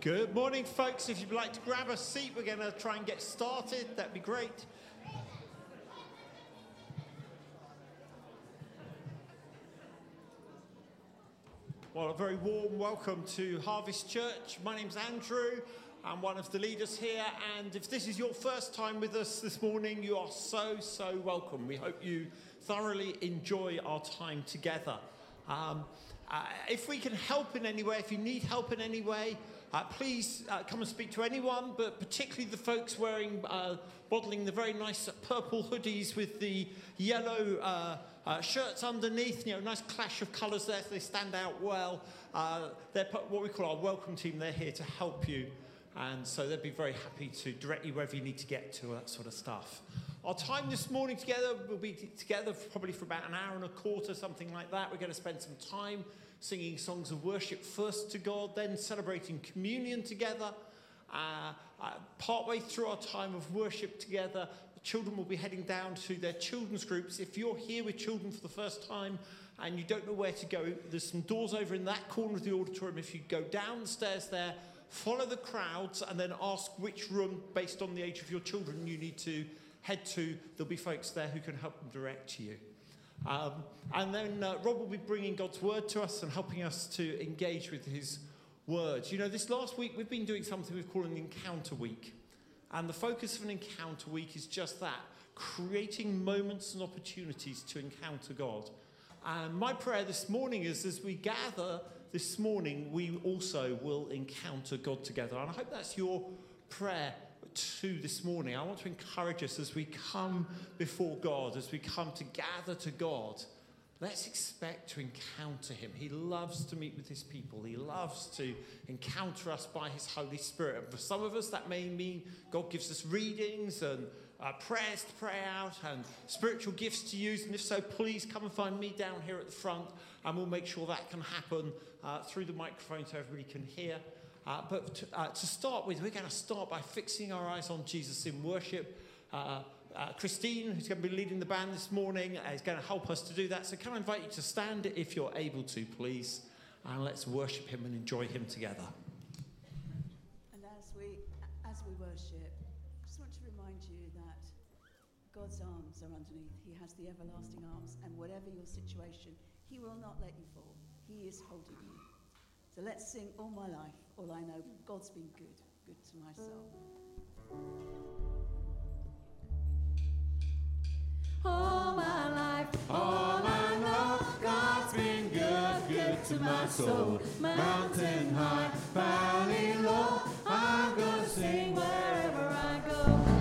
Good morning, folks. If you'd like to grab a seat, we're going to try and get started. That'd be great. Well, a very warm welcome to Harvest Church. My name's Andrew. I'm one of the leaders here, and if this is your first time with us this morning, you are so, so welcome. We hope you thoroughly enjoy our time together. Um, uh, if we can help in any way, if you need help in any way, uh, please uh, come and speak to anyone, but particularly the folks wearing, uh, bottling the very nice purple hoodies with the yellow uh, uh, shirts underneath. You know, nice clash of colours there, so they stand out well. Uh, they're what we call our welcome team. They're here to help you, and so they'd be very happy to direct you wherever you need to get to that sort of stuff. Our time this morning together will be together probably for about an hour and a quarter, something like that. We're going to spend some time singing songs of worship first to God, then celebrating communion together. Uh, uh, partway through our time of worship together, the children will be heading down to their children's groups. If you're here with children for the first time and you don't know where to go, there's some doors over in that corner of the auditorium. If you go downstairs there, follow the crowds, and then ask which room, based on the age of your children, you need to head to. There'll be folks there who can help them direct you. Um, and then uh, Rob will be bringing God's word to us and helping us to engage with his words. You know, this last week we've been doing something we've called an encounter week. And the focus of an encounter week is just that creating moments and opportunities to encounter God. And my prayer this morning is as we gather this morning, we also will encounter God together. And I hope that's your prayer this morning. I want to encourage us as we come before God, as we come to gather to God. Let's expect to encounter him. He loves to meet with his people. He loves to encounter us by his Holy Spirit. And for some of us, that may mean God gives us readings and uh, prayers to pray out and spiritual gifts to use. And if so, please come and find me down here at the front, and we'll make sure that can happen uh, through the microphone so everybody can hear. Uh, but to, uh, to, start with, we're going to start by fixing our eyes on Jesus in worship. Uh, uh Christine, who's going to be leading the band this morning, uh, is going to help us to do that. So, can I invite you to stand if you're able to, please? And let's worship Him and enjoy Him together. And as we, as we worship, I just want to remind you that God's arms are underneath. He has the everlasting arms, and whatever your situation, He will not let you fall. He is holding you. So let's sing All My Life, All I Know. God's been good, good to my soul. All my life, all I know, God's been good, good to my soul. Mountain high, valley low, I'm gonna sing wherever I go.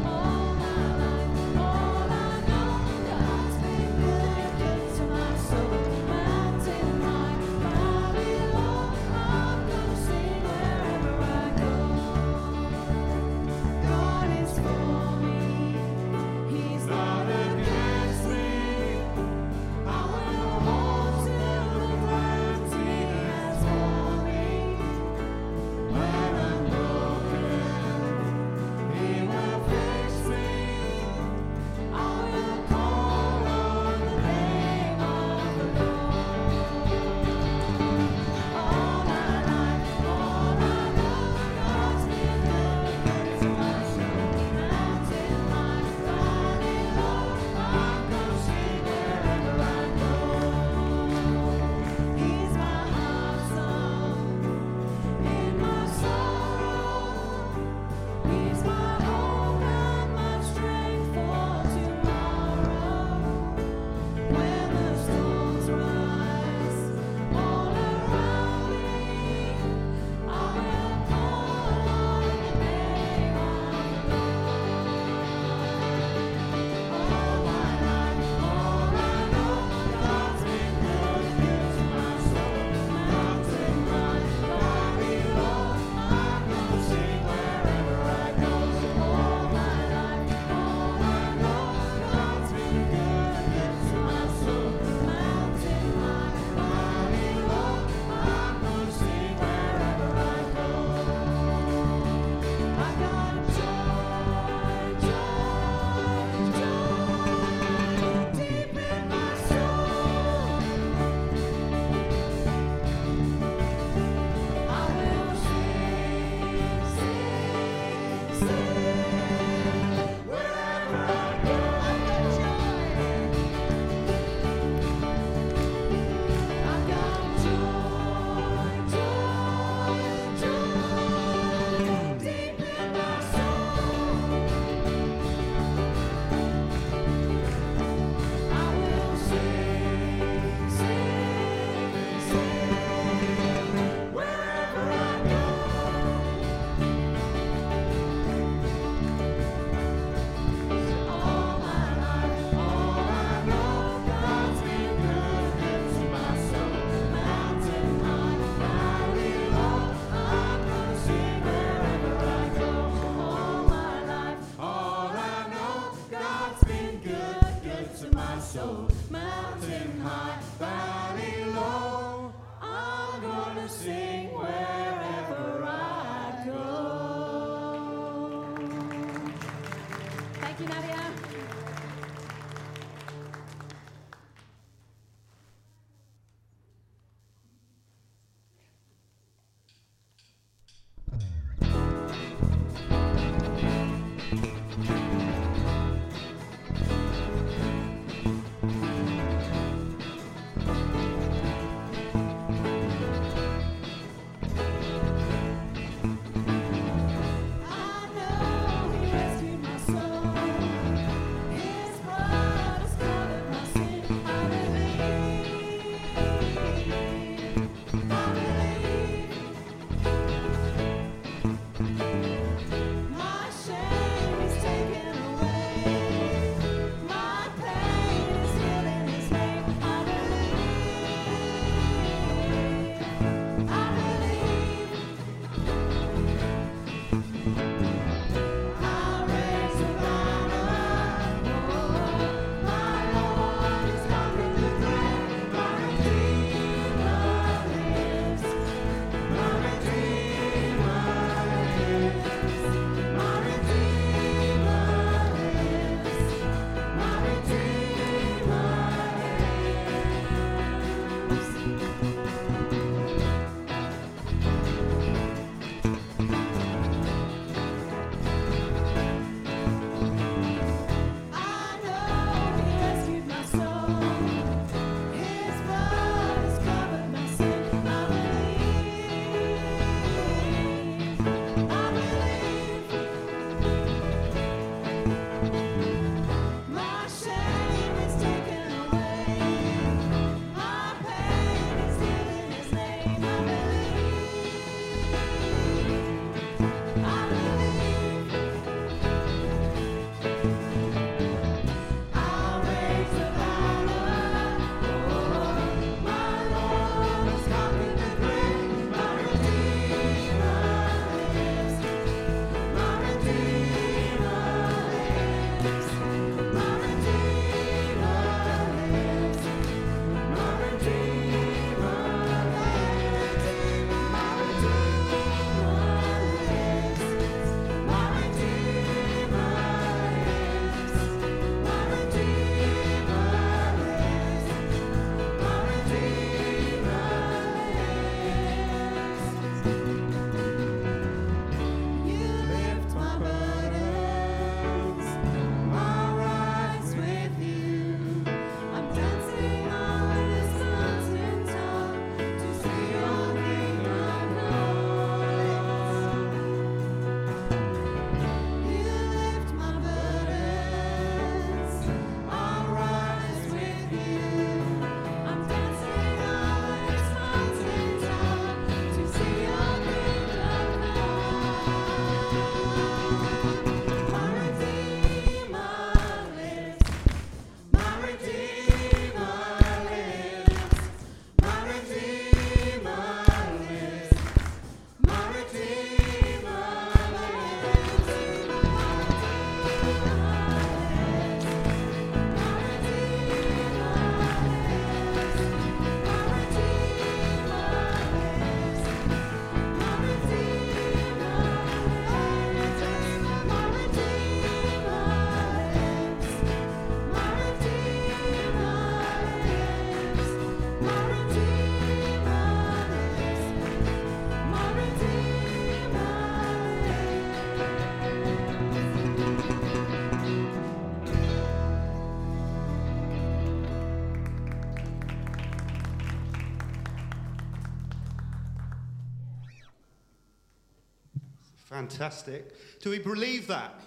Fantastic. Do we believe that?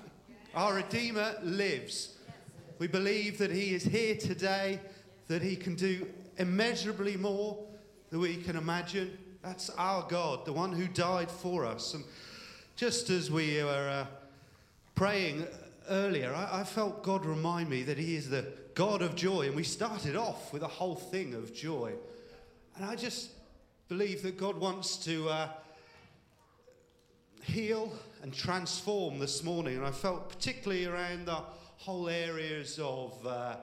Our Redeemer lives. We believe that He is here today, that He can do immeasurably more than we can imagine. That's our God, the one who died for us. And just as we were uh, praying earlier, I, I felt God remind me that He is the God of joy. And we started off with a whole thing of joy. And I just believe that God wants to. Uh, heal and transform this morning. And I felt particularly around the whole areas of uh,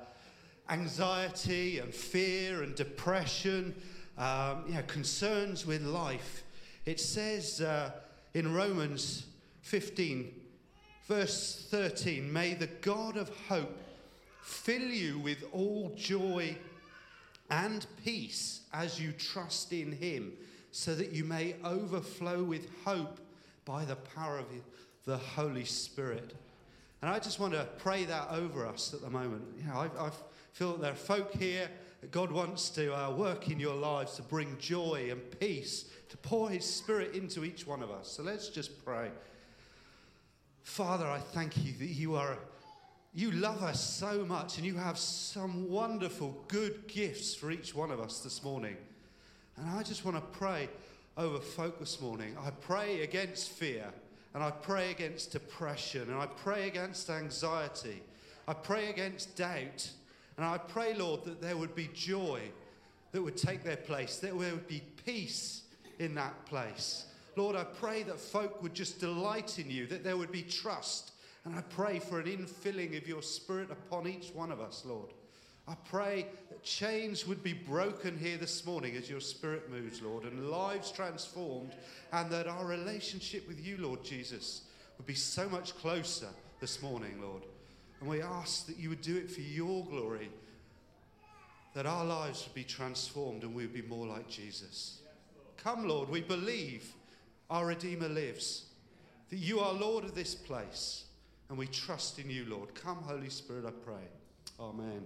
anxiety and fear and depression, um, you know, concerns with life. It says uh, in Romans 15, verse 13, May the God of hope fill you with all joy and peace as you trust in him, so that you may overflow with hope by the power of the Holy Spirit. And I just want to pray that over us at the moment. You know, I, I feel that there are folk here that God wants to uh, work in your lives to bring joy and peace, to pour His Spirit into each one of us. So let's just pray. Father, I thank you that you are. You love us so much and you have some wonderful, good gifts for each one of us this morning. And I just want to pray over folk this morning. I pray against fear and I pray against depression and I pray against anxiety. I pray against doubt. And I pray, Lord, that there would be joy that would take their place, that there would be peace in that place. Lord, I pray that folk would just delight in you, that there would be trust. And I pray for an infilling of your spirit upon each one of us, Lord. I pray that chains would be broken here this morning as your spirit moves, Lord, and lives transformed, and that our relationship with you, Lord Jesus, would be so much closer this morning, Lord. And we ask that you would do it for your glory, that our lives would be transformed and we would be more like Jesus. Come, Lord, we believe our Redeemer lives, that you are Lord of this place, and we trust in you, Lord. Come, Holy Spirit, I pray. Amen.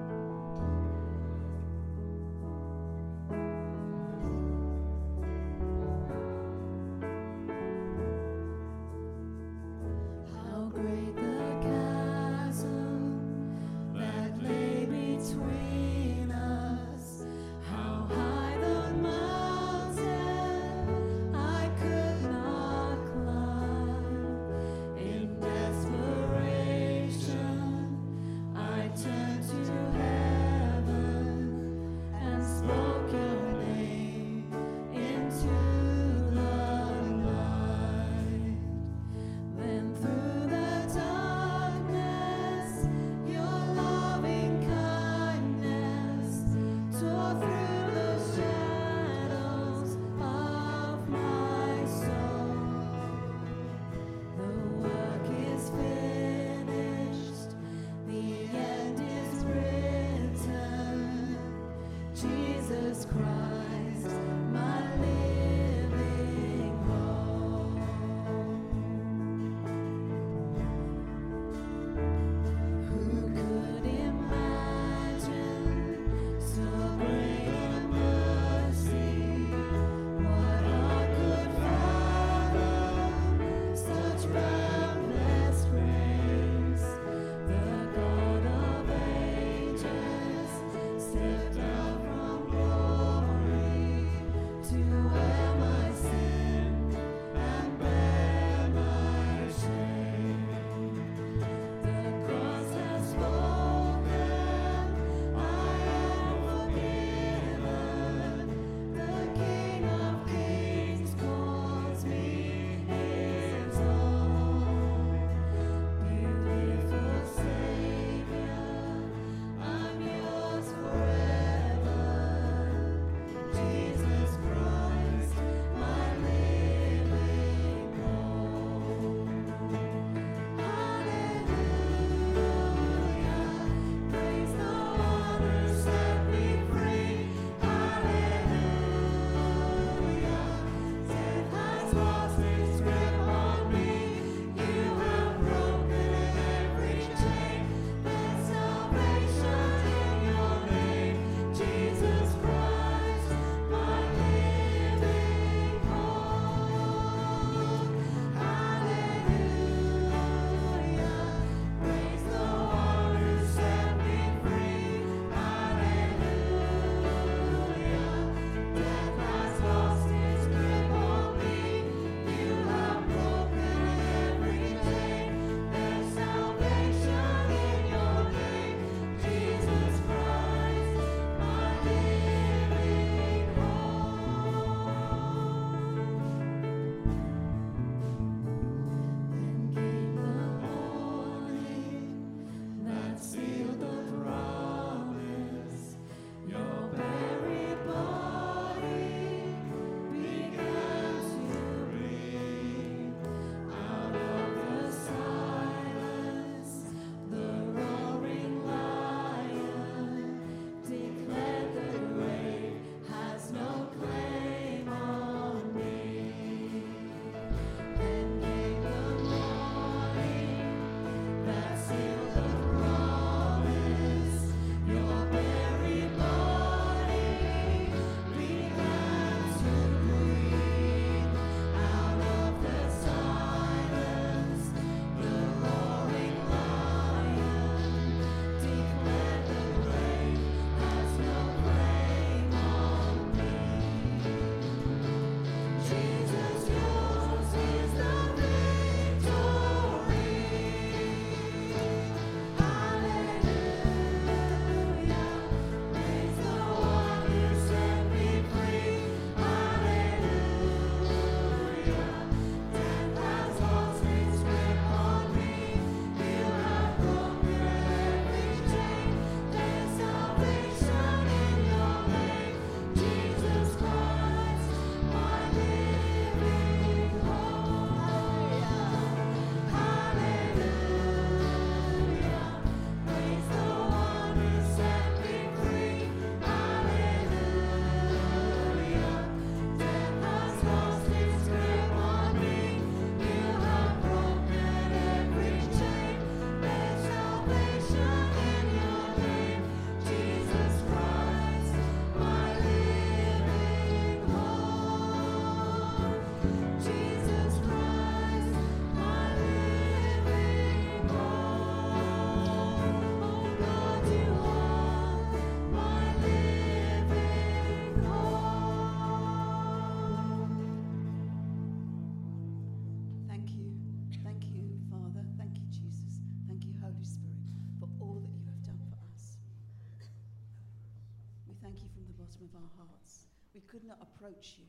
approach you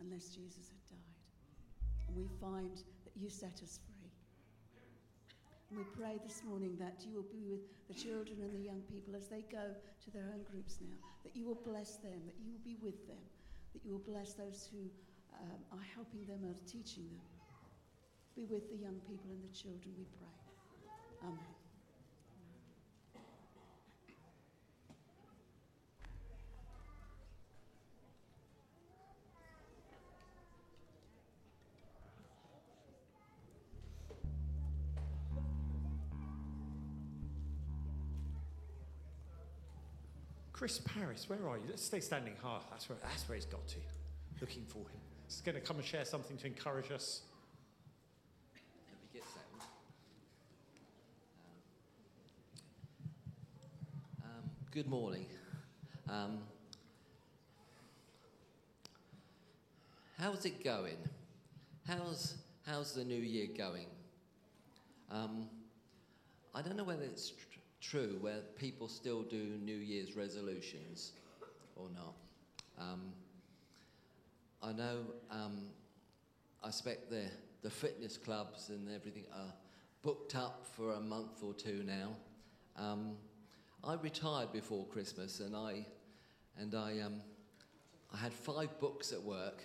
unless Jesus had died. And we find that you set us free. And we pray this morning that you will be with the children and the young people as they go to their own groups now, that you will bless them, that you will be with them, that you will bless those who um, are helping them or teaching them. Be with the young people and the children, we pray. Amen. Chris Paris, where are you? Let's stay standing. Ah, that's where, that's where he's got to. Looking for him. He's going to come and share something to encourage us. Let me get settled. Um, um, good morning. Um, how's it going? How's, how's the new year going? Um, I don't know whether it's tr- true where people still do New Year's resolutions or not. Um, I know um, I expect the, the fitness clubs and everything are booked up for a month or two now. Um, I retired before Christmas and I, and I, um, I had five books at work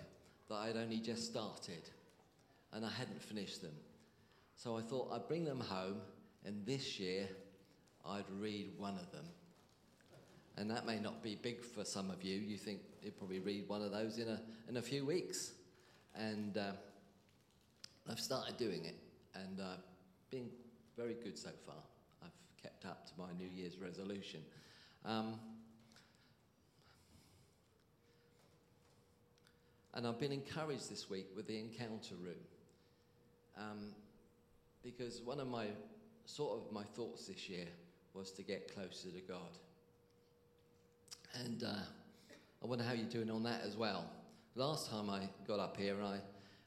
that I'd only just started and I hadn't finished them. So I thought I'd bring them home and this year I'd read one of them. And that may not be big for some of you. You think you'd probably read one of those in a, in a few weeks. And uh, I've started doing it, and uh, been very good so far. I've kept up to my New Year's resolution. Um, and I've been encouraged this week with the encounter room. Um, because one of my sort of my thoughts this year was to get closer to God. And uh, I wonder how you're doing on that as well. Last time I got up here and I,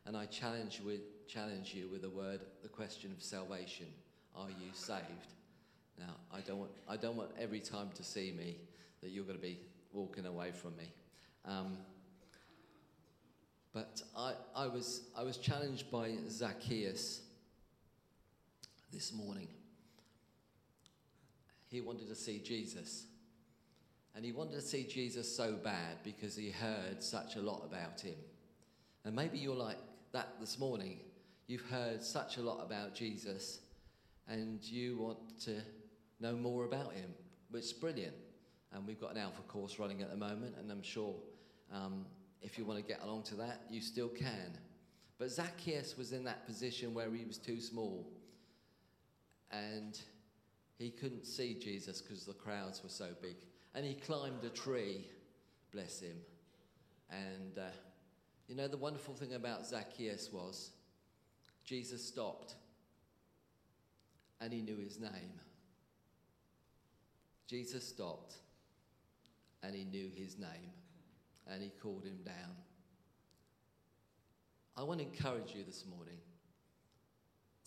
and I challenged, with, challenged you with the word, the question of salvation. Are you saved? Now, I don't, want, I don't want every time to see me that you're going to be walking away from me. Um, but I, I, was, I was challenged by Zacchaeus this morning he wanted to see Jesus. And he wanted to see Jesus so bad because he heard such a lot about him. And maybe you're like that this morning. You've heard such a lot about Jesus and you want to know more about him, which is brilliant. And we've got an alpha course running at the moment, and I'm sure um, if you want to get along to that, you still can. But Zacchaeus was in that position where he was too small. And he couldn't see Jesus because the crowds were so big. And he climbed a tree, bless him. And uh, you know, the wonderful thing about Zacchaeus was Jesus stopped and he knew his name. Jesus stopped and he knew his name and he called him down. I want to encourage you this morning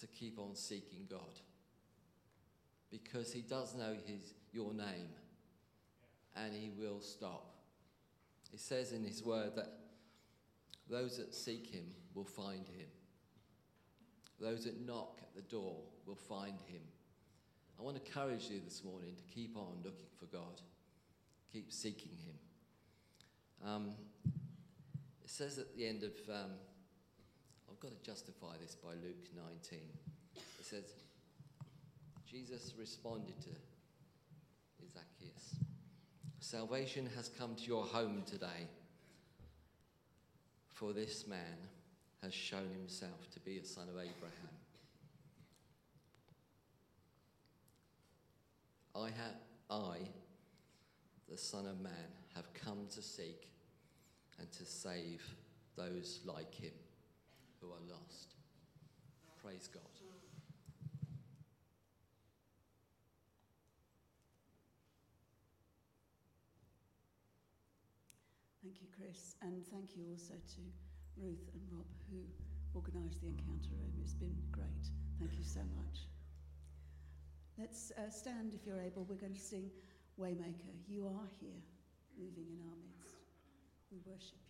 to keep on seeking God because he does know his, your name and he will stop. It says in his word that those that seek him will find him. Those that knock at the door will find him. I want to encourage you this morning to keep on looking for God, keep seeking him. Um, it says at the end of, um, I've got to justify this by Luke 19. It says, Jesus responded to Zacchaeus Salvation has come to your home today, for this man has shown himself to be a son of Abraham. I I, the Son of Man, have come to seek and to save those like him who are lost. Praise God. Thank you, Chris. And thank you also to Ruth and Rob who organised the encounter room. It's been great. Thank you so much. Let's uh, stand if you're able. We're going to sing Waymaker. You are here, moving in our midst. We worship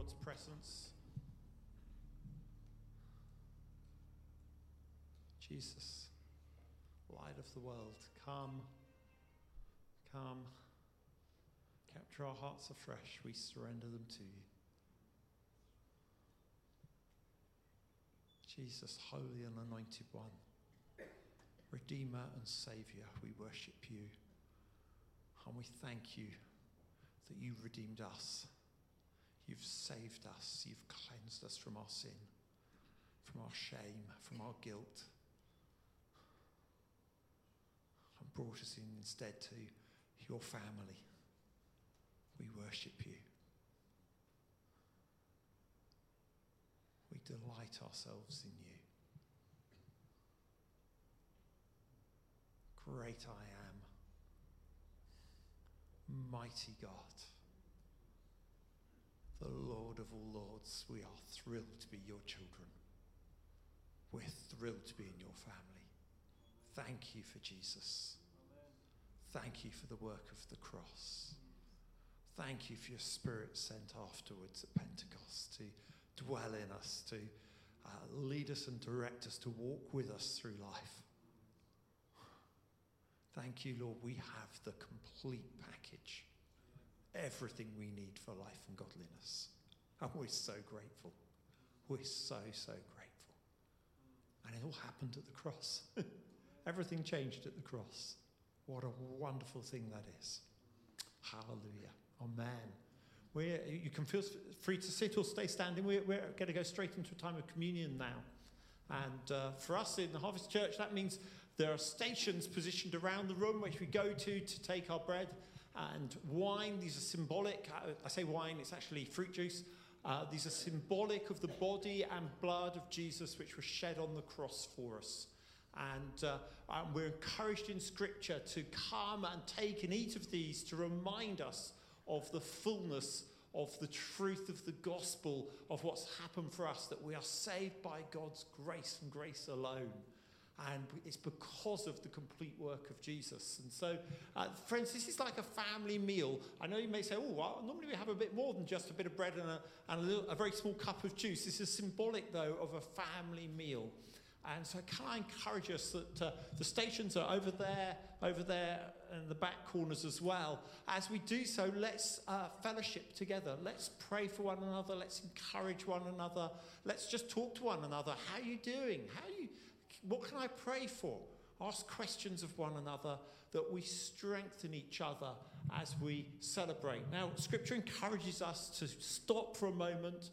God's presence. Jesus, light of the world, come, come, capture our hearts afresh. We surrender them to you. Jesus, holy and anointed one, Redeemer and Saviour, we worship you and we thank you that you redeemed us. You've saved us. You've cleansed us from our sin, from our shame, from our guilt, and brought us in instead to your family. We worship you. We delight ourselves in you. Great I am, mighty God, the Lord of all lords. We are thrilled to be your children. We're thrilled to be in your family. Thank you for Jesus. Thank you for the work of the cross. Thank you for your spirit sent afterwards at Pentecost to dwell in us, to uh, lead us and direct us, to walk with us through life. Thank you, Lord. We have the complete package, everything we need for life and godliness. And we're so grateful. We're so, so grateful. And it all happened at the cross. everything changed at the cross. What a wonderful thing that is. Hallelujah. Amen. We're, you can feel free to sit or stay standing. We're, we're going to go straight into a time of communion now. And uh, for us in the Harvest Church, that means there are stations positioned around the room which we go to to take our bread and wine. These are symbolic. I say wine, it's actually fruit juice. Uh, these are symbolic of the body and blood of Jesus which was shed on the cross for us. And, uh, and we're encouraged in Scripture to come and take and eat of these to remind us of the fullness of the truth of the gospel of what's happened for us, that we are saved by God's grace and grace alone. And it's because of the complete work of Jesus. And so, uh, friends, this is like a family meal. I know you may say, oh, well, normally we have a bit more than just a bit of bread and a, and a, little, a very small cup of juice. This is symbolic, though, of a family meal. And so, can I encourage us that uh, the stations are over there, over there, in the back corners as well. As we do so, let's uh, fellowship together. Let's pray for one another. Let's encourage one another. Let's just talk to one another. How are you doing? How are you? What can I pray for? Ask questions of one another that we strengthen each other as we celebrate. Now, Scripture encourages us to stop for a moment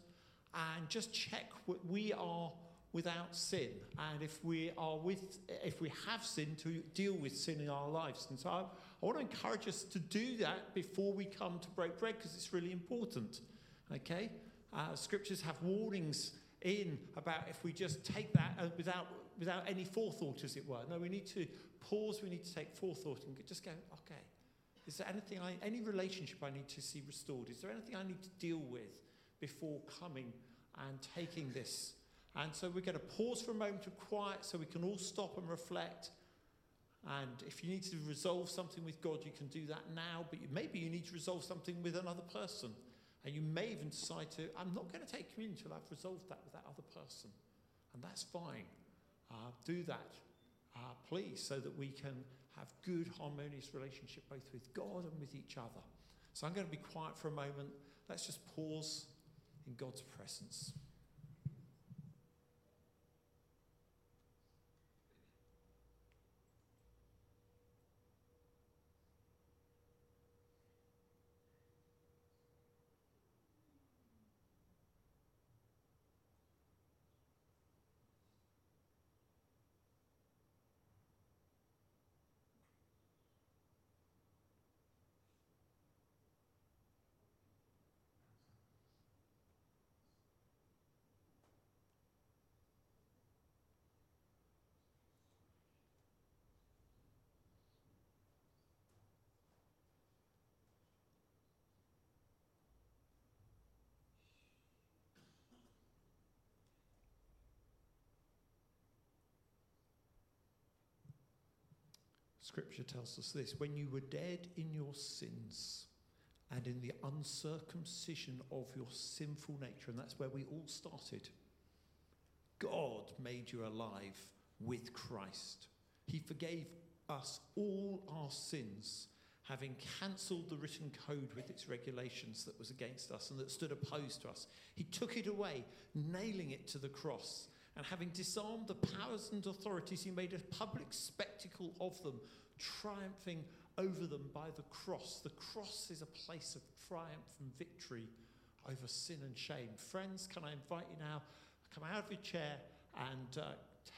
and just check what we are without sin and if we are with if we have sin to deal with sin in our lives and so i, I want to encourage us to do that before we come to break bread because it's really important okay uh, scriptures have warnings in about if we just take that uh, without without any forethought as it were no we need to pause we need to take forethought and just go okay is there anything I, any relationship i need to see restored is there anything i need to deal with before coming and taking this and so we're going to pause for a moment of quiet so we can all stop and reflect. And if you need to resolve something with God, you can do that now. But maybe you need to resolve something with another person. And you may even decide to, I'm not going to take communion until I've resolved that with that other person. And that's fine. Uh, do that, uh, please, so that we can have good, harmonious relationship both with God and with each other. So I'm going to be quiet for a moment. Let's just pause in God's presence. Scripture tells us this when you were dead in your sins and in the uncircumcision of your sinful nature. And that's where we all started. God made you alive with Christ. He forgave us all our sins, having cancelled the written code with its regulations that was against us and that stood opposed to us. He took it away, nailing it to the cross. And having disarmed the powers and authorities, he made a public spectacle of them, triumphing over them by the cross. The cross is a place of triumph and victory over sin and shame. Friends, can I invite you now? To come out of your chair and uh,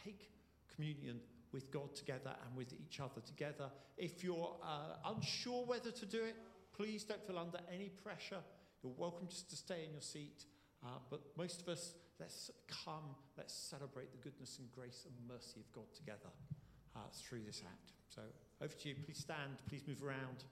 take communion with God together and with each other together. If you're uh, unsure whether to do it, please don't feel under any pressure. You're welcome just to stay in your seat. Uh, but most of us, let's come, let's celebrate the goodness and grace and mercy of God together uh, through this act. So over to you. Please stand, please move around.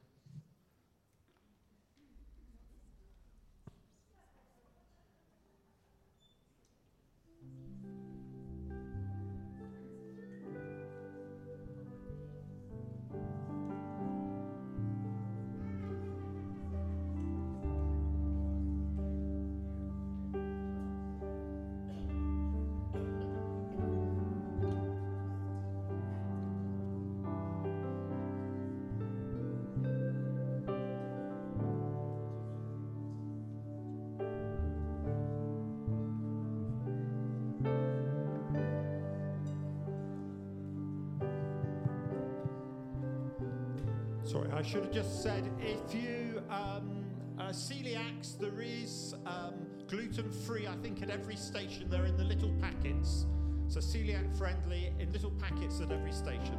I should have just said if you um, uh, celiacs, there is um, gluten free. I think at every station they're in the little packets. So celiac friendly in little packets at every station.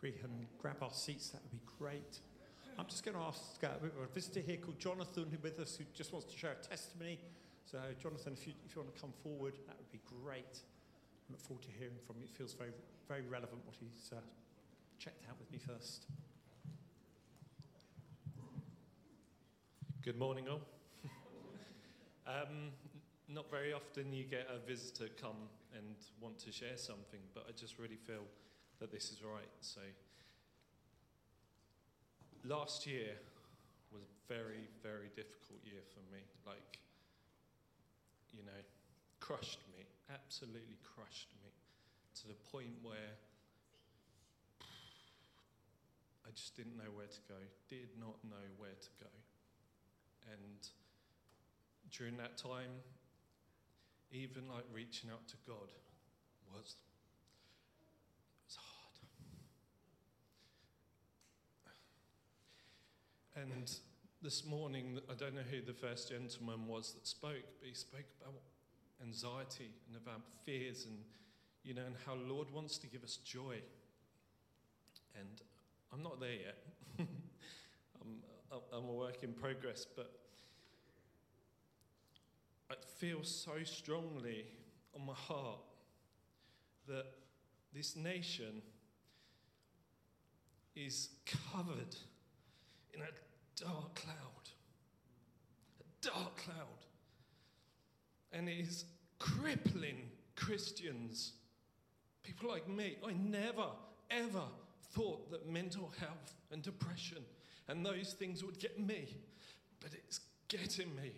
We can grab our seats, that would be great. I'm just going to ask uh, we've got a visitor here called Jonathan who with us who just wants to share a testimony. So, Jonathan, if you, if you want to come forward, that would be great. I look forward to hearing from you. It feels very, very relevant what he's uh, checked out with me first. Good morning, all. um, not very often you get a visitor come and want to share something, but I just really feel that this is right. So, last year was a very, very difficult year for me. Like, you know, crushed me, absolutely crushed me to the point where I just didn't know where to go, did not know where to go. And during that time, even like reaching out to God was hard. And this morning, I don't know who the first gentleman was that spoke, but he spoke about anxiety and about fears and you know, and how Lord wants to give us joy. And I'm not there yet. I'm, I'm a work in progress, but I feel so strongly on my heart that this nation is covered in a dark cloud. A dark cloud. And it is crippling Christians. People like me. I never, ever thought that mental health and depression and those things would get me, but it's getting me.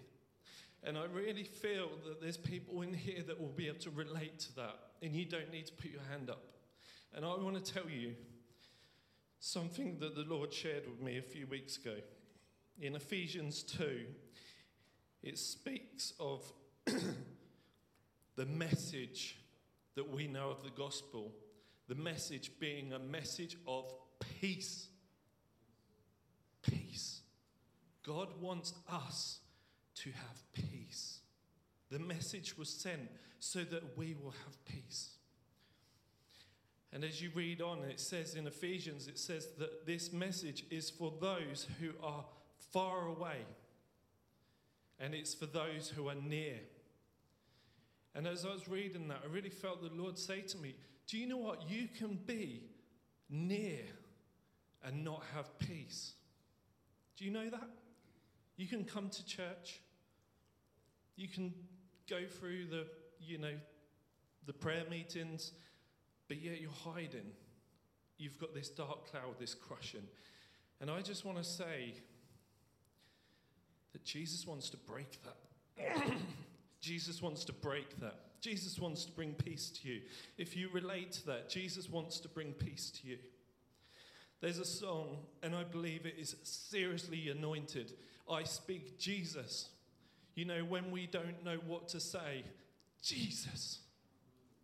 And I really feel that there's people in here that will be able to relate to that, and you don't need to put your hand up. And I want to tell you something that the Lord shared with me a few weeks ago. In Ephesians 2, it speaks of the message that we know of the gospel, the message being a message of peace. Peace. God wants us to have peace. The message was sent so that we will have peace. And as you read on, it says in Ephesians, it says that this message is for those who are far away, and it's for those who are near. And as I was reading that, I really felt the Lord say to me, Do you know what? You can be near and not have peace. Do you know that? You can come to church, you can go through the, you know, the prayer meetings, but yet you're hiding. You've got this dark cloud, this crushing. And I just want to say that Jesus wants to break that. Jesus wants to break that. Jesus wants to bring peace to you. If you relate to that, Jesus wants to bring peace to you. There's a song, and I believe it is seriously anointed. I speak Jesus. You know, when we don't know what to say, Jesus.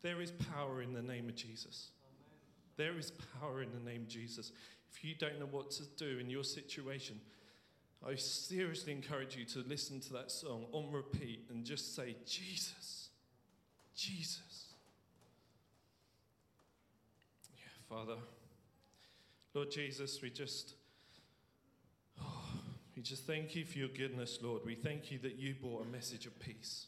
There is power in the name of Jesus. There is power in the name of Jesus. If you don't know what to do in your situation, I seriously encourage you to listen to that song on repeat and just say, Jesus, Jesus. Yeah, Father. Lord Jesus, we just, oh, we just thank you for your goodness, Lord. We thank you that you brought a message of peace.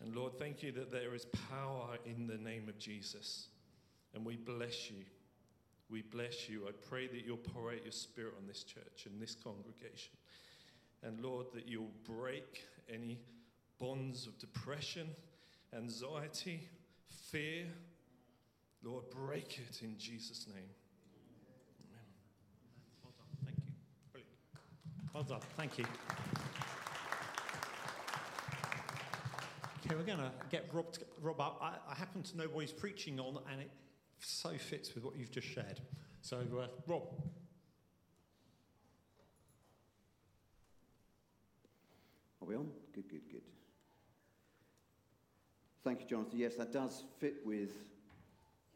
And Lord, thank you that there is power in the name of Jesus. And we bless you. We bless you. I pray that you'll pour out your spirit on this church and this congregation. And Lord, that you'll break any bonds of depression, anxiety, fear. Lord, break it in Jesus' name. Amen. Well done. Thank you. Brilliant. Well done. Thank you. Okay, we're going to get Rob, Rob up. I, I happen to know what he's preaching on, and it so fits with what you've just shared. So, uh, Rob. Are we on? Good, good, good. Thank you, Jonathan. Yes, that does fit with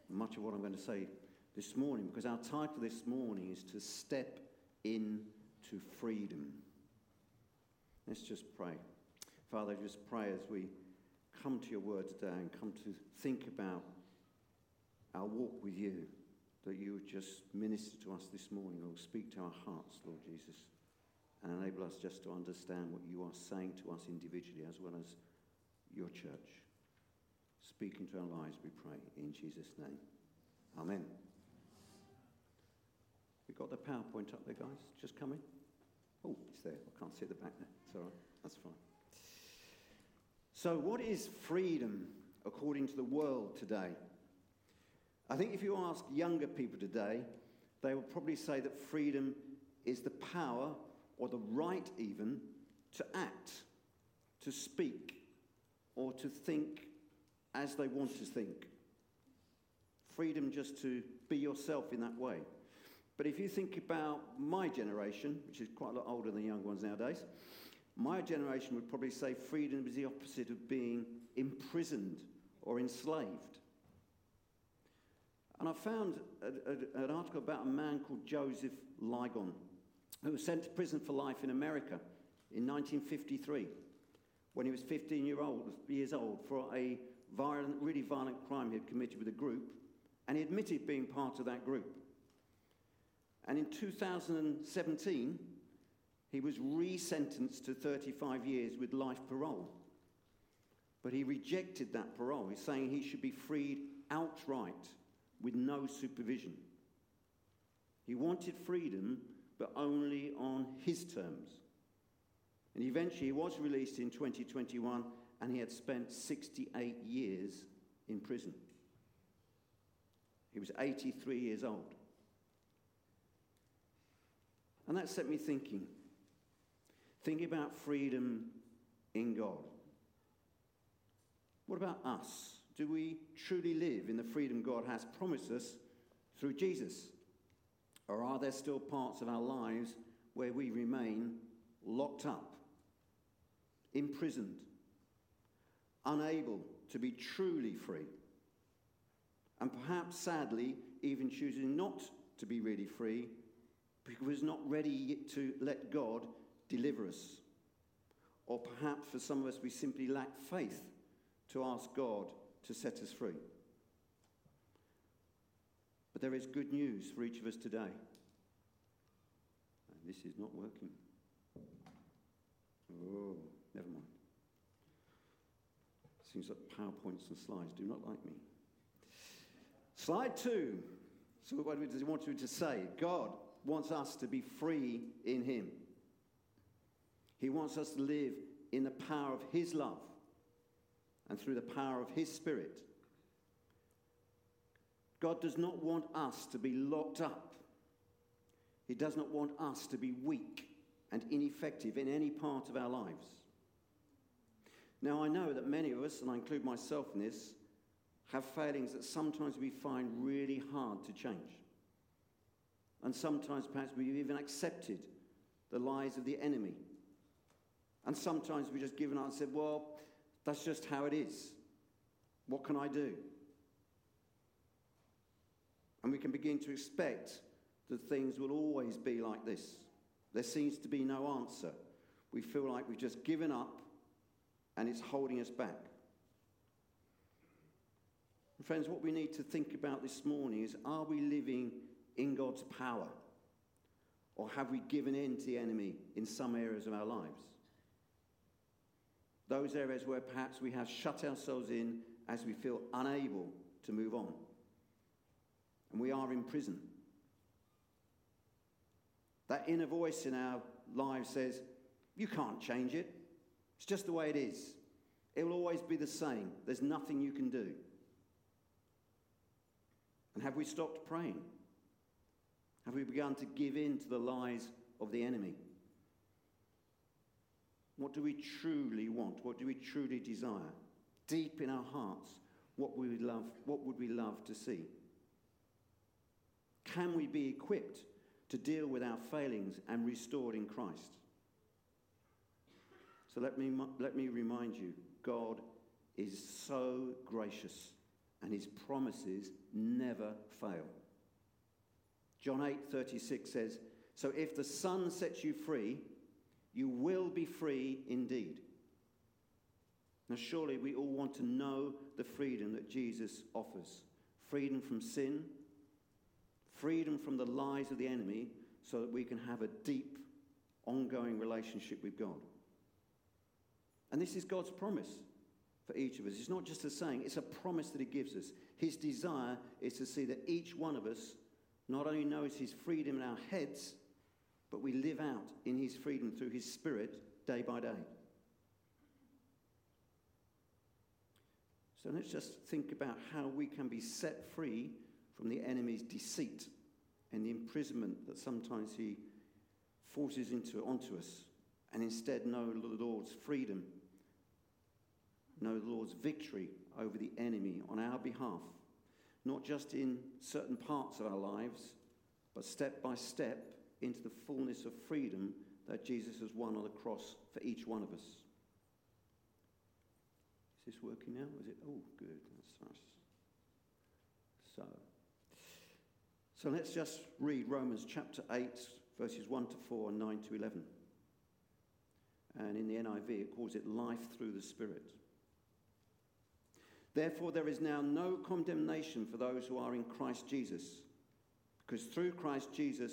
much of what I'm going to say this morning because our title this morning is to step into freedom. Let's just pray. Father, just pray as we come to your word today and come to think about our walk with you. that you would just minister to us this morning, Lord. Speak to our hearts, Lord Jesus, and enable us just to understand what you are saying to us individually as well as your church. Speak into our lives, we pray, in Jesus' name. Amen. We got the PowerPoint up there, guys? Just coming? Oh, it's there. I can't see the back there. It's all right. That's fine. So, what is freedom according to the world today? I think if you ask younger people today, they will probably say that freedom is the power or the right even to act, to speak, or to think as they want to think. Freedom just to be yourself in that way. But if you think about my generation, which is quite a lot older than young ones nowadays, my generation would probably say freedom is the opposite of being imprisoned or enslaved. And I found a, a, an article about a man called Joseph Ligon, who was sent to prison for life in America in 1953 when he was 15 year old, years old for a violent, really violent crime he had committed with a group, and he admitted being part of that group. And in 2017, he was resentenced to 35 years with life parole. But he rejected that parole. He's saying he should be freed outright with no supervision. He wanted freedom, but only on his terms. And eventually he was released in 2021 and he had spent 68 years in prison. He was 83 years old. And that set me thinking. Thinking about freedom in God. What about us? Do we truly live in the freedom God has promised us through Jesus? Or are there still parts of our lives where we remain locked up, imprisoned, unable to be truly free? And perhaps, sadly, even choosing not to be really free because we're not ready yet to let God deliver us. Or perhaps for some of us, we simply lack faith to ask God to set us free. But there is good news for each of us today. And this is not working. Oh, never mind. Seems like PowerPoints and slides do not like me. Slide two. So, what does he want you to say? God wants us to be free in Him. He wants us to live in the power of His love and through the power of His Spirit. God does not want us to be locked up. He does not want us to be weak and ineffective in any part of our lives. Now, I know that many of us, and I include myself in this, have failings that sometimes we find really hard to change. And sometimes perhaps we've even accepted the lies of the enemy. And sometimes we've just given up and said, well, that's just how it is. What can I do? And we can begin to expect that things will always be like this. There seems to be no answer. We feel like we've just given up and it's holding us back. And friends, what we need to think about this morning is are we living in God's power? Or have we given in to the enemy in some areas of our lives? Those areas where perhaps we have shut ourselves in as we feel unable to move on. And we are in prison. That inner voice in our lives says, You can't change it. It's just the way it is. It will always be the same. There's nothing you can do. And have we stopped praying? Have we begun to give in to the lies of the enemy? What do we truly want? What do we truly desire? Deep in our hearts, what would we love, what would we love to see? Can we be equipped to deal with our failings and restored in Christ? So let me, let me remind you God is so gracious and his promises never fail. John 8:36 says, "So if the Son sets you free, you will be free indeed." Now surely we all want to know the freedom that Jesus offers. Freedom from sin, freedom from the lies of the enemy, so that we can have a deep, ongoing relationship with God. And this is God's promise for each of us. It's not just a saying, it's a promise that He gives us. His desire is to see that each one of us not only knows His freedom in our heads, but we live out in His freedom through His Spirit day by day. So let's just think about how we can be set free from the enemy's deceit and the imprisonment that sometimes he forces into, onto us, and instead know the Lord's freedom, know the Lord's victory over the enemy on our behalf, not just in certain parts of our lives, but step by step into the fullness of freedom that Jesus has won on the cross for each one of us. Is this working now? Is it? Oh, good. That's nice. So, so let's just read Romans chapter 8, verses 1 to 4 and 9 to 11. And in the NIV, it calls it life through the Spirit. Therefore, there is now no condemnation for those who are in Christ Jesus, because through Christ Jesus,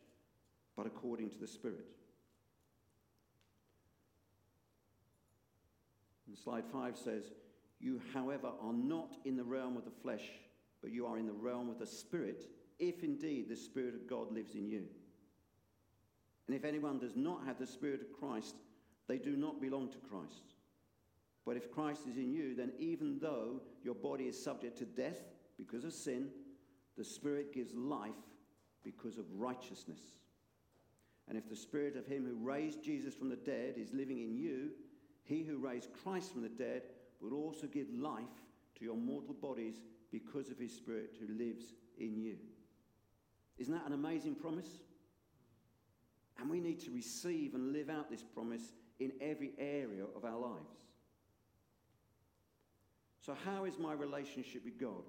but according to the Spirit. And slide 5 says, You, however, are not in the realm of the flesh, but you are in the realm of the Spirit, if indeed the Spirit of God lives in you. And if anyone does not have the Spirit of Christ, they do not belong to Christ. But if Christ is in you, then even though your body is subject to death because of sin, the Spirit gives life because of righteousness. And if the Spirit of Him who raised Jesus from the dead is living in you, He who raised Christ from the dead will also give life to your mortal bodies because of His Spirit who lives in you. Isn't that an amazing promise? And we need to receive and live out this promise in every area of our lives. So, how is my relationship with God?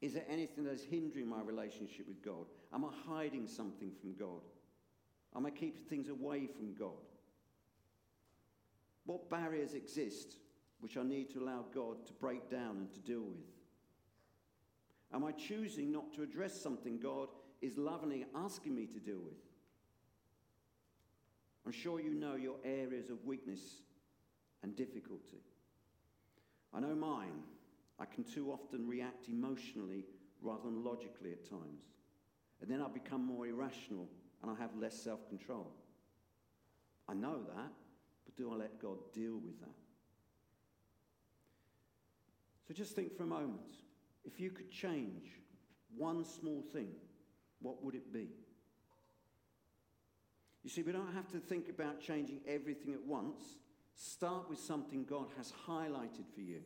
Is there anything that is hindering my relationship with God? Am I hiding something from God? Am I keeping things away from God? What barriers exist which I need to allow God to break down and to deal with? Am I choosing not to address something God is lovingly asking me to deal with? I'm sure you know your areas of weakness and difficulty. I know mine. I can too often react emotionally rather than logically at times. And then I become more irrational and I have less self control. I know that, but do I let God deal with that? So just think for a moment if you could change one small thing, what would it be? You see, we don't have to think about changing everything at once. Start with something God has highlighted for you.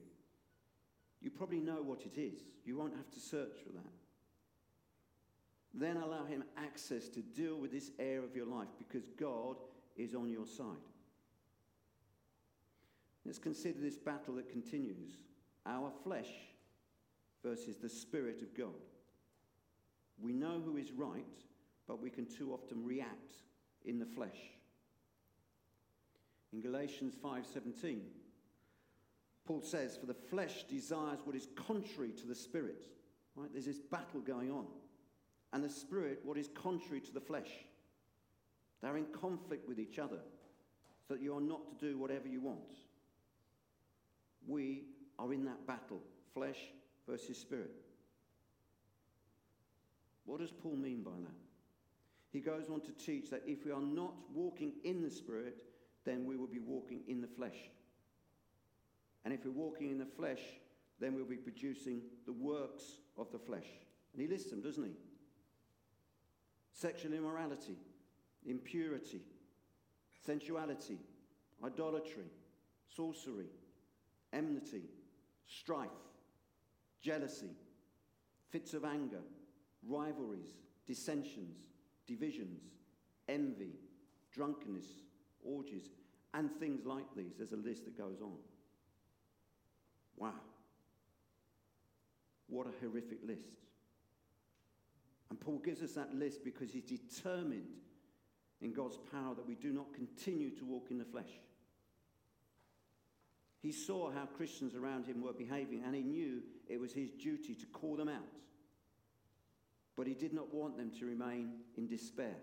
You probably know what it is, you won't have to search for that. Then allow Him access to deal with this area of your life because God is on your side. Let's consider this battle that continues our flesh versus the Spirit of God. We know who is right, but we can too often react in the flesh. In Galatians 5:17, Paul says, "For the flesh desires what is contrary to the spirit." Right? There's this battle going on. And the spirit what is contrary to the flesh. They're in conflict with each other, so that you are not to do whatever you want. We are in that battle, flesh versus spirit. What does Paul mean by that? He goes on to teach that if we are not walking in the Spirit, then we will be walking in the flesh. And if we're walking in the flesh, then we'll be producing the works of the flesh. And he lists them, doesn't he? Sexual immorality, impurity, sensuality, idolatry, sorcery, enmity, strife, jealousy, fits of anger, rivalries, dissensions, divisions, envy, drunkenness, orgies, and things like these. There's a list that goes on. Wow. What a horrific list. And Paul gives us that list because he's determined in God's power that we do not continue to walk in the flesh. He saw how Christians around him were behaving and he knew it was his duty to call them out. But he did not want them to remain in despair.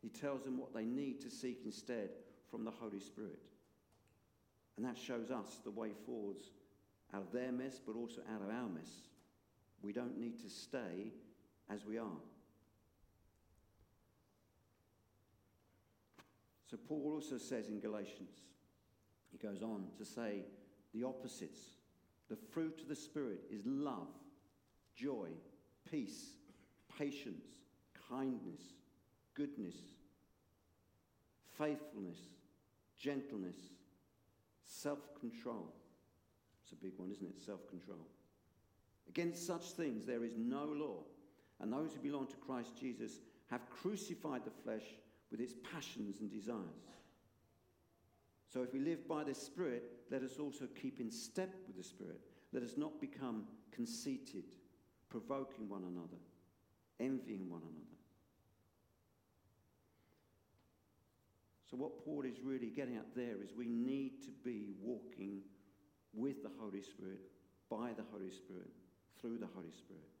He tells them what they need to seek instead from the Holy Spirit. And that shows us the way forwards out of their mess, but also out of our mess. We don't need to stay as we are. So, Paul also says in Galatians, he goes on to say the opposites. The fruit of the Spirit is love, joy, peace, patience, kindness, goodness, faithfulness, gentleness, self control. It's a big one, isn't it? Self control. Against such things there is no law, and those who belong to Christ Jesus have crucified the flesh with its passions and desires. So if we live by the Spirit, let us also keep in step with the Spirit. Let us not become conceited, provoking one another, envying one another. So, what Paul is really getting at there is we need to be walking with the Holy Spirit, by the Holy Spirit, through the Holy Spirit.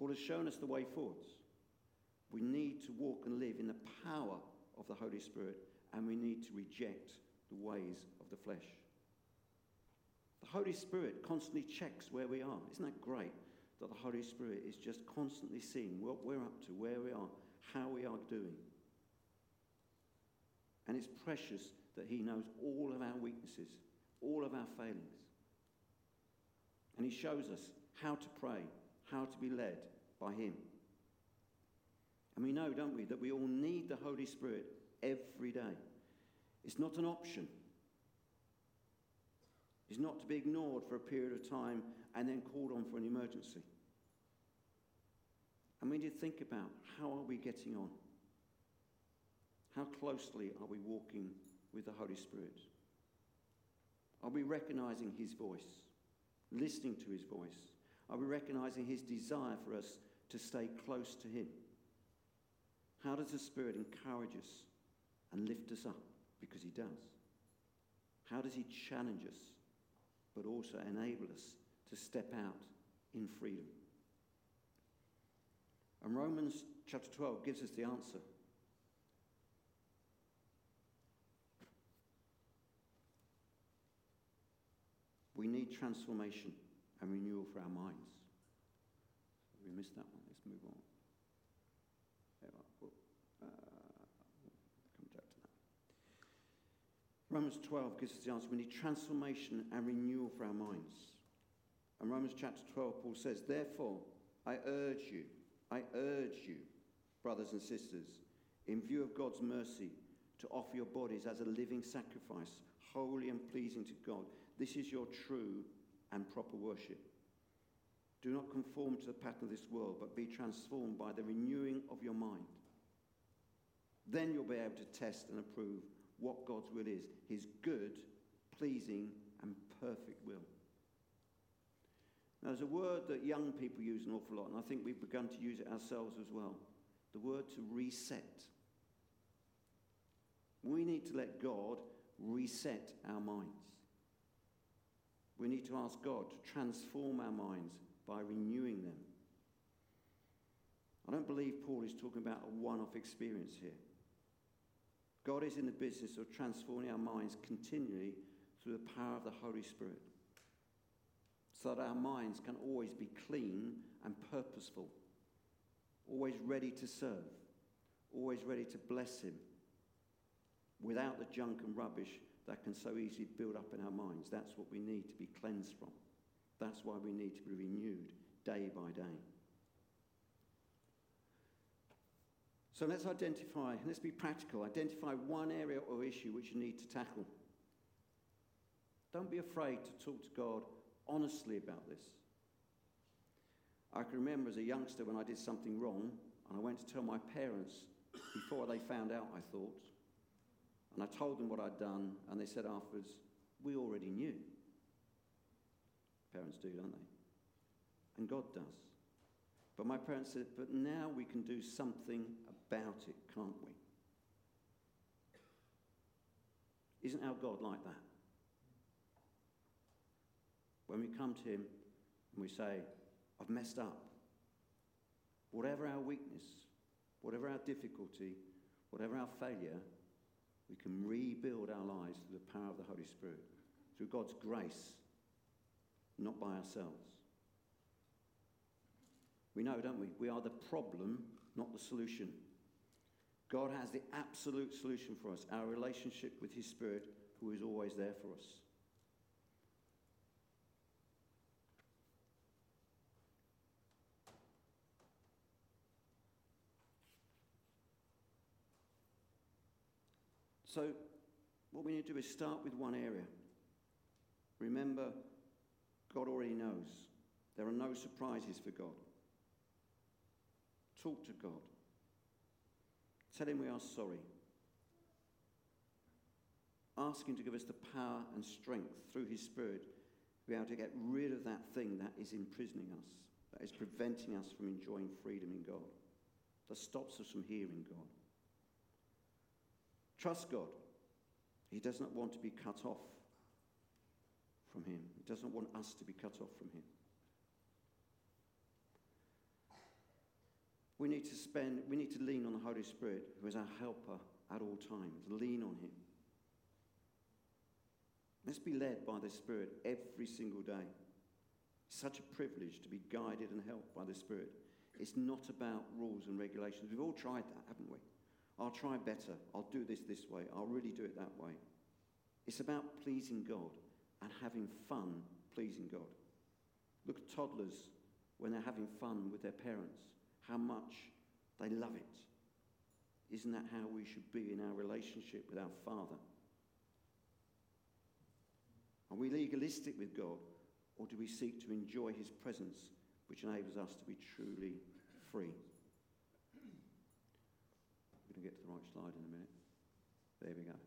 Paul has shown us the way forwards. We need to walk and live in the power of the Holy Spirit, and we need to reject the ways of the flesh. The Holy Spirit constantly checks where we are. Isn't that great that the Holy Spirit is just constantly seeing what we're up to, where we are, how we are doing? And it's precious that He knows all of our weaknesses, all of our failings. And He shows us how to pray, how to be led by Him. And we know, don't we, that we all need the Holy Spirit every day. It's not an option. It's not to be ignored for a period of time and then called on for an emergency. And we need to think about how are we getting on? How closely are we walking with the Holy Spirit? Are we recognizing His voice, listening to His voice? Are we recognizing His desire for us to stay close to Him? How does the Spirit encourage us and lift us up? Because He does. How does He challenge us, but also enable us to step out in freedom? And Romans chapter 12 gives us the answer. We need transformation and renewal for our minds. We missed that one. Let's move on. Uh, back to that. Romans 12 gives us the answer. We need transformation and renewal for our minds. And Romans chapter 12, Paul says, Therefore, I urge you, I urge you, brothers and sisters, in view of God's mercy, to offer your bodies as a living sacrifice, holy and pleasing to God. This is your true and proper worship. Do not conform to the pattern of this world, but be transformed by the renewing of your mind. Then you'll be able to test and approve what God's will is his good, pleasing, and perfect will. Now, there's a word that young people use an awful lot, and I think we've begun to use it ourselves as well the word to reset. We need to let God reset our minds. We need to ask God to transform our minds by renewing them. I don't believe Paul is talking about a one off experience here. God is in the business of transforming our minds continually through the power of the Holy Spirit so that our minds can always be clean and purposeful, always ready to serve, always ready to bless Him without the junk and rubbish that can so easily build up in our minds. That's what we need to be cleansed from. That's why we need to be renewed day by day. So let's identify, let's be practical, identify one area or issue which you need to tackle. Don't be afraid to talk to God honestly about this. I can remember as a youngster when I did something wrong and I went to tell my parents before they found out, I thought. And I told them what I'd done, and they said afterwards, We already knew. Parents do, don't they? And God does. But my parents said, But now we can do something about it, can't we? Isn't our God like that? When we come to Him and we say, I've messed up, whatever our weakness, whatever our difficulty, whatever our failure, we can rebuild our lives through the power of the Holy Spirit, through God's grace, not by ourselves. We know, don't we? We are the problem, not the solution. God has the absolute solution for us our relationship with His Spirit, who is always there for us. So, what we need to do is start with one area. Remember, God already knows. There are no surprises for God. Talk to God. Tell Him we are sorry. Ask Him to give us the power and strength through His Spirit to be able to get rid of that thing that is imprisoning us, that is preventing us from enjoying freedom in God, that stops us from hearing God. Trust God. He does not want to be cut off from Him, He doesn't want us to be cut off from Him. We need to spend, we need to lean on the Holy Spirit, who is our helper at all times. Lean on Him. Let's be led by the Spirit every single day. Such a privilege to be guided and helped by the Spirit. It's not about rules and regulations. We've all tried that, haven't we? I'll try better. I'll do this this way. I'll really do it that way. It's about pleasing God and having fun pleasing God. Look at toddlers when they're having fun with their parents, how much they love it. Isn't that how we should be in our relationship with our Father? Are we legalistic with God, or do we seek to enjoy His presence, which enables us to be truly free? To get to the right slide in a minute. There we go.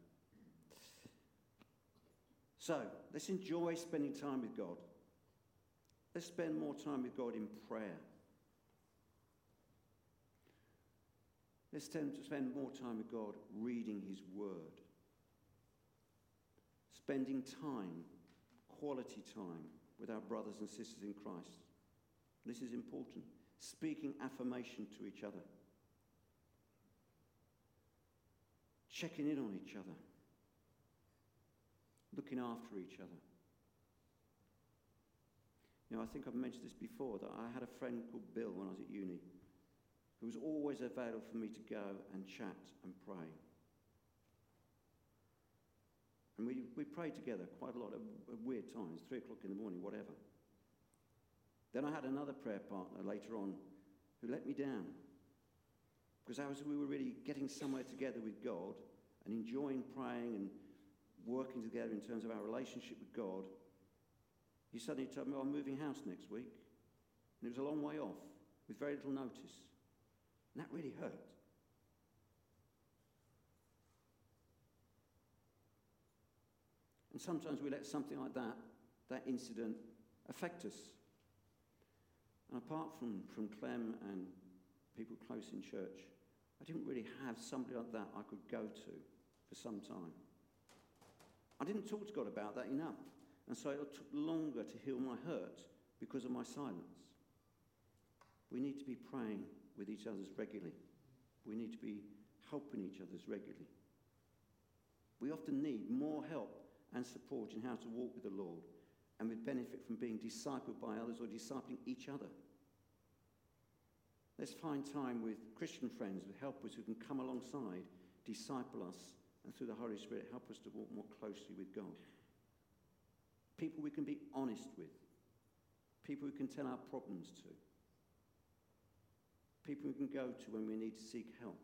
So, let's enjoy spending time with God. Let's spend more time with God in prayer. Let's tend to spend more time with God reading His Word. Spending time, quality time, with our brothers and sisters in Christ. This is important. Speaking affirmation to each other. Checking in on each other. Looking after each other. You know, I think I've mentioned this before that I had a friend called Bill when I was at uni who was always available for me to go and chat and pray. And we, we prayed together quite a lot at weird times, three o'clock in the morning, whatever. Then I had another prayer partner later on who let me down. Because as we were really getting somewhere together with God and enjoying praying and working together in terms of our relationship with God, he suddenly told me, oh, I'm moving house next week. And it was a long way off with very little notice. And that really hurt. And sometimes we let something like that, that incident, affect us. And apart from, from Clem and people close in church, I didn't really have somebody like that I could go to for some time. I didn't talk to God about that enough. And so it took longer to heal my hurt because of my silence. We need to be praying with each other regularly. We need to be helping each other regularly. We often need more help and support in how to walk with the Lord, and we benefit from being discipled by others or discipling each other. Let's find time with Christian friends, with helpers who can come alongside, disciple us, and through the Holy Spirit, help us to walk more closely with God. People we can be honest with, people we can tell our problems to, people we can go to when we need to seek help.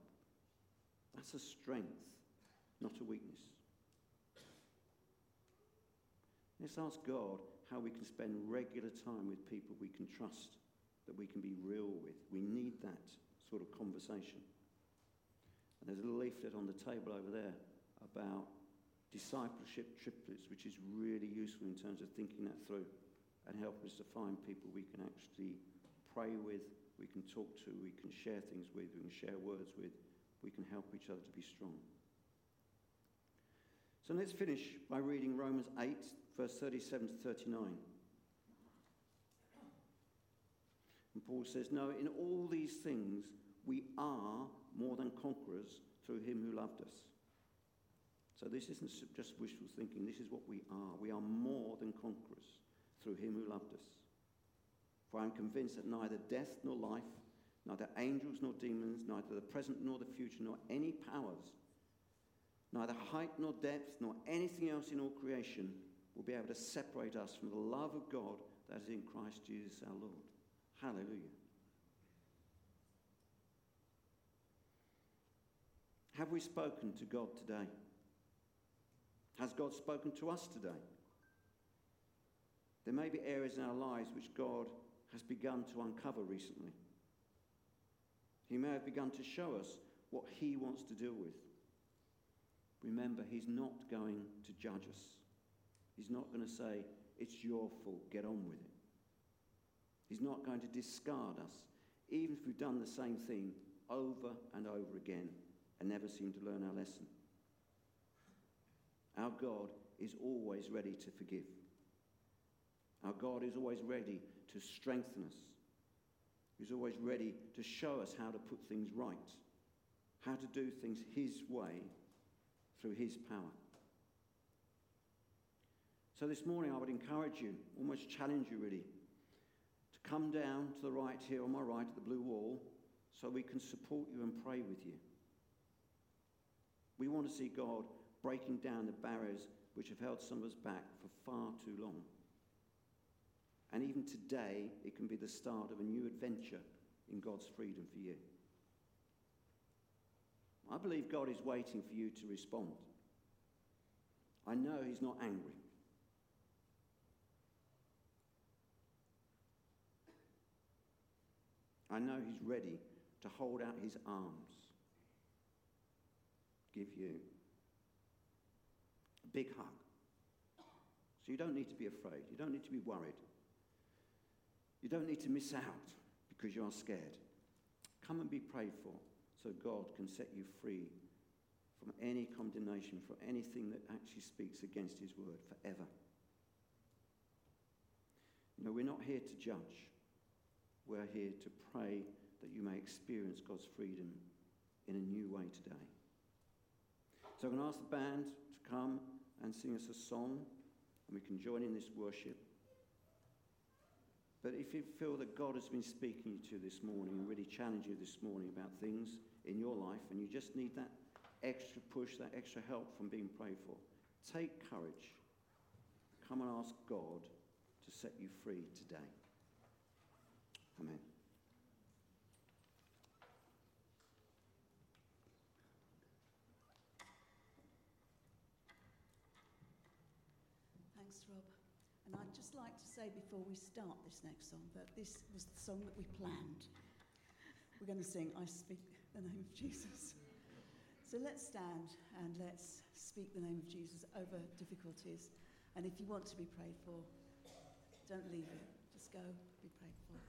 That's a strength, not a weakness. Let's ask God how we can spend regular time with people we can trust that we can be real with. We need that sort of conversation. And there's a little leaflet on the table over there about discipleship triplets, which is really useful in terms of thinking that through and help us to find people we can actually pray with, we can talk to, we can share things with, we can share words with, we can help each other to be strong. So let's finish by reading Romans 8, verse 37 to 39. And Paul says, No, in all these things we are more than conquerors through him who loved us. So this isn't just wishful thinking, this is what we are. We are more than conquerors through him who loved us. For I am convinced that neither death nor life, neither angels nor demons, neither the present nor the future, nor any powers, neither height nor depth, nor anything else in all creation will be able to separate us from the love of God that is in Christ Jesus our Lord. Hallelujah. Have we spoken to God today? Has God spoken to us today? There may be areas in our lives which God has begun to uncover recently. He may have begun to show us what He wants to deal with. Remember, He's not going to judge us. He's not going to say, It's your fault, get on with it. He's not going to discard us, even if we've done the same thing over and over again and never seem to learn our lesson. Our God is always ready to forgive. Our God is always ready to strengthen us. He's always ready to show us how to put things right, how to do things His way through His power. So this morning, I would encourage you, almost challenge you really, come down to the right here on my right at the blue wall so we can support you and pray with you. We want to see God breaking down the barriers which have held some of us back for far too long. And even today, it can be the start of a new adventure in God's freedom for you. I believe God is waiting for you to respond. I know He's not angry. I know He's ready to hold out His arms, give you a big hug. So you don't need to be afraid. You don't need to be worried. You don't need to miss out because you are scared. Come and be prayed for so God can set you free from any condemnation, for anything that actually speaks against His word forever. You know, we're not here to judge, we're here to pray that you may experience God's freedom in a new way today. So I'm going to ask the band to come and sing us a song, and we can join in this worship. But if you feel that God has been speaking to you this morning and really challenged you this morning about things in your life, and you just need that extra push, that extra help from being prayed for, take courage. Come and ask God to set you free today. Amen. Thanks, Rob. And I'd just like to say before we start this next song that this was the song that we planned. We're going to sing I Speak the Name of Jesus. So let's stand and let's speak the name of Jesus over difficulties. And if you want to be prayed for, don't leave it. Just go be prayed for.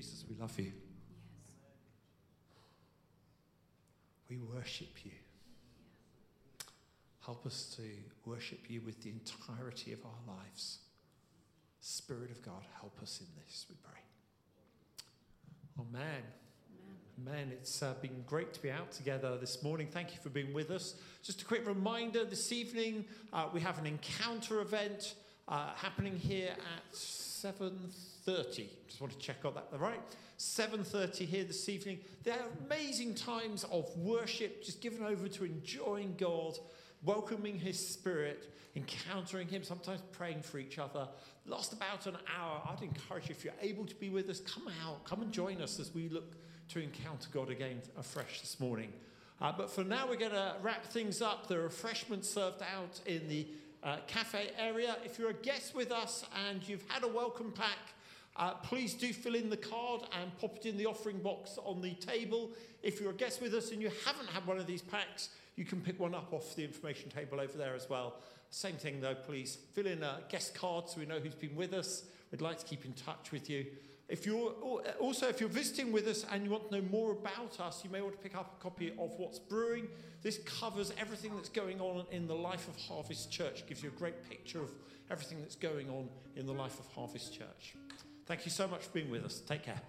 Jesus, we love you. We worship you. Help us to worship you with the entirety of our lives. Spirit of God, help us in this, we pray. Amen. Amen. It's uh, been great to be out together this morning. Thank you for being with us. Just a quick reminder this evening, uh, we have an encounter event uh, happening here at 7.30. Just want to check on that right. 7.30 here this evening. There are amazing times of worship, just given over to enjoying God, welcoming His Spirit, encountering Him, sometimes praying for each other. Last about an hour. I'd encourage you, if you're able to be with us, come out, come and join us as we look to encounter God again afresh this morning. Uh, but for now, we're going to wrap things up. The are refreshments served out in the uh, cafe area. If you're a guest with us and you've had a welcome pack, uh, please do fill in the card and pop it in the offering box on the table. If you're a guest with us and you haven't had one of these packs, you can pick one up off the information table over there as well. Same thing though, please fill in a guest card so we know who's been with us. We'd like to keep in touch with you. If you're uh, also, if you're visiting with us and you want to know more about us, you may want to pick up a copy of What's Brewing. This covers everything that's going on in the life of Harvest Church. Gives you a great picture of everything that's going on in the life of Harvest Church. Thank you so much for being with us. Take care.